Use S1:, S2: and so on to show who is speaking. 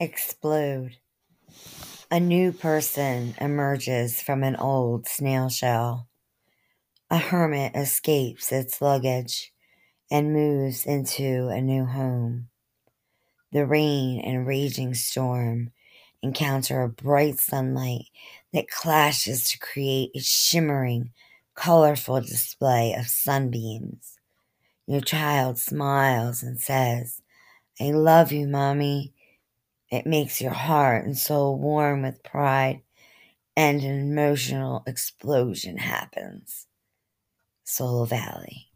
S1: explode. A new person emerges from an old snail shell. A hermit escapes its luggage and moves into a new home. The rain and raging storm encounter a bright sunlight that clashes to create a shimmering, colorful display of sunbeams. Your child smiles and says, I love you, Mommy. It makes your heart and soul warm with pride, and an emotional explosion happens. Soul Valley.